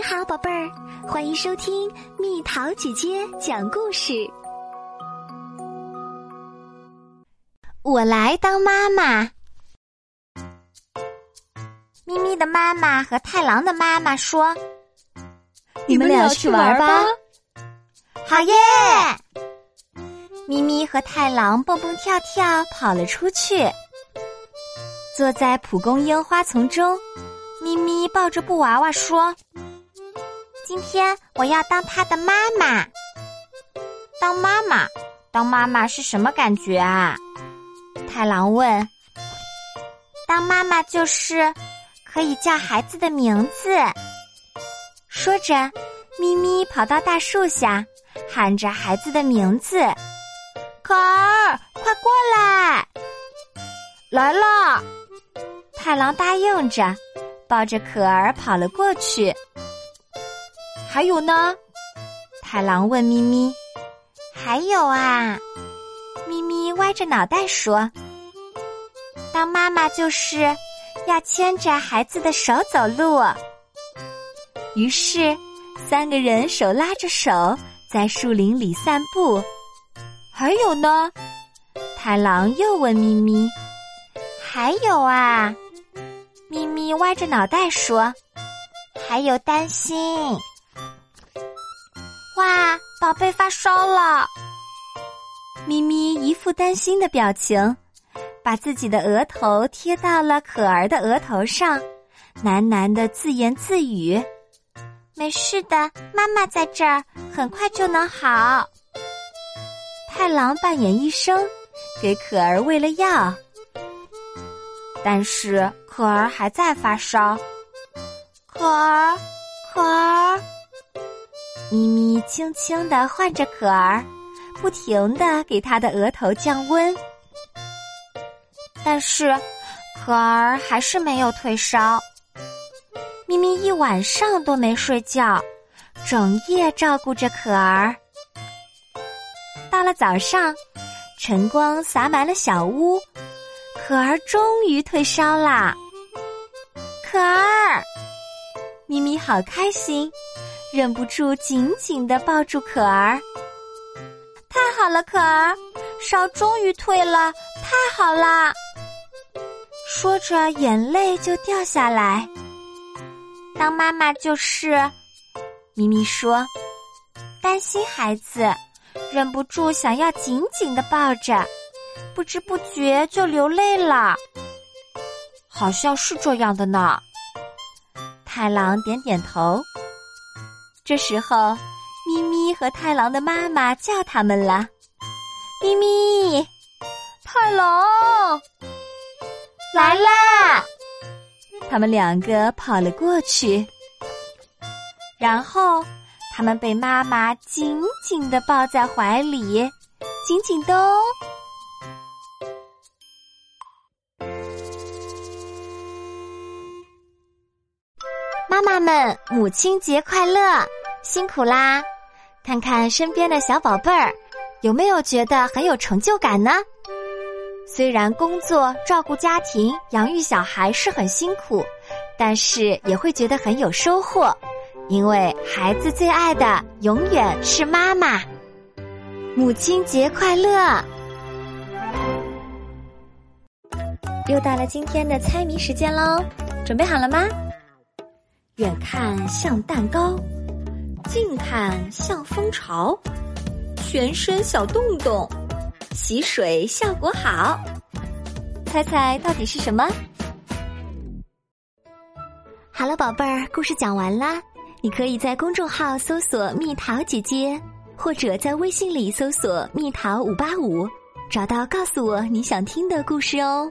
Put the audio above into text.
你好，宝贝儿，欢迎收听蜜桃姐姐讲故事。我来当妈妈。咪咪的妈妈和太郎的妈妈说：“你们俩去玩吧。”好耶！咪咪和太郎蹦蹦跳跳跑了出去，坐在蒲公英花丛中，咪咪抱着布娃娃说。今天我要当他的妈妈。当妈妈，当妈妈是什么感觉啊？太郎问。当妈妈就是可以叫孩子的名字。说着，咪咪跑到大树下，喊着孩子的名字：“可儿，快过来！”来了。太郎答应着，抱着可儿跑了过去。还有呢？太郎问咪咪：“还有啊？”咪咪歪着脑袋说：“当妈妈就是要牵着孩子的手走路。”于是，三个人手拉着手在树林里散步。还有呢？太郎又问咪咪：“还有啊？”咪咪歪着脑袋说：“还有担心。”哇，宝贝发烧了！咪咪一副担心的表情，把自己的额头贴到了可儿的额头上，喃喃的自言自语：“没事的，妈妈在这儿，很快就能好。”太郎扮演医生，给可儿喂了药，但是可儿还在发烧。可儿，可儿。咪咪轻轻的唤着可儿，不停的给他的额头降温，但是可儿还是没有退烧。咪咪一晚上都没睡觉，整夜照顾着可儿。到了早上，晨光洒满了小屋，可儿终于退烧啦。可儿，咪咪好开心。忍不住紧紧的抱住可儿，太好了，可儿，烧终于退了，太好了。说着，眼泪就掉下来。当妈妈就是，咪咪说，担心孩子，忍不住想要紧紧的抱着，不知不觉就流泪了。好像是这样的呢。太郎点点头。这时候，咪咪和太郎的妈妈叫他们了。咪咪，太郎，来啦！他们两个跑了过去，然后他们被妈妈紧紧的抱在怀里，紧紧的。妈妈们，母亲节快乐！辛苦啦！看看身边的小宝贝儿，有没有觉得很有成就感呢？虽然工作、照顾家庭、养育小孩是很辛苦，但是也会觉得很有收获，因为孩子最爱的永远是妈妈。母亲节快乐！又到了今天的猜谜时间喽，准备好了吗？远看像蛋糕。近看像蜂巢，全身小洞洞，洗水效果好。猜猜到底是什么？好了，宝贝儿，故事讲完啦。你可以在公众号搜索“蜜桃姐姐”，或者在微信里搜索“蜜桃五八五”，找到告诉我你想听的故事哦。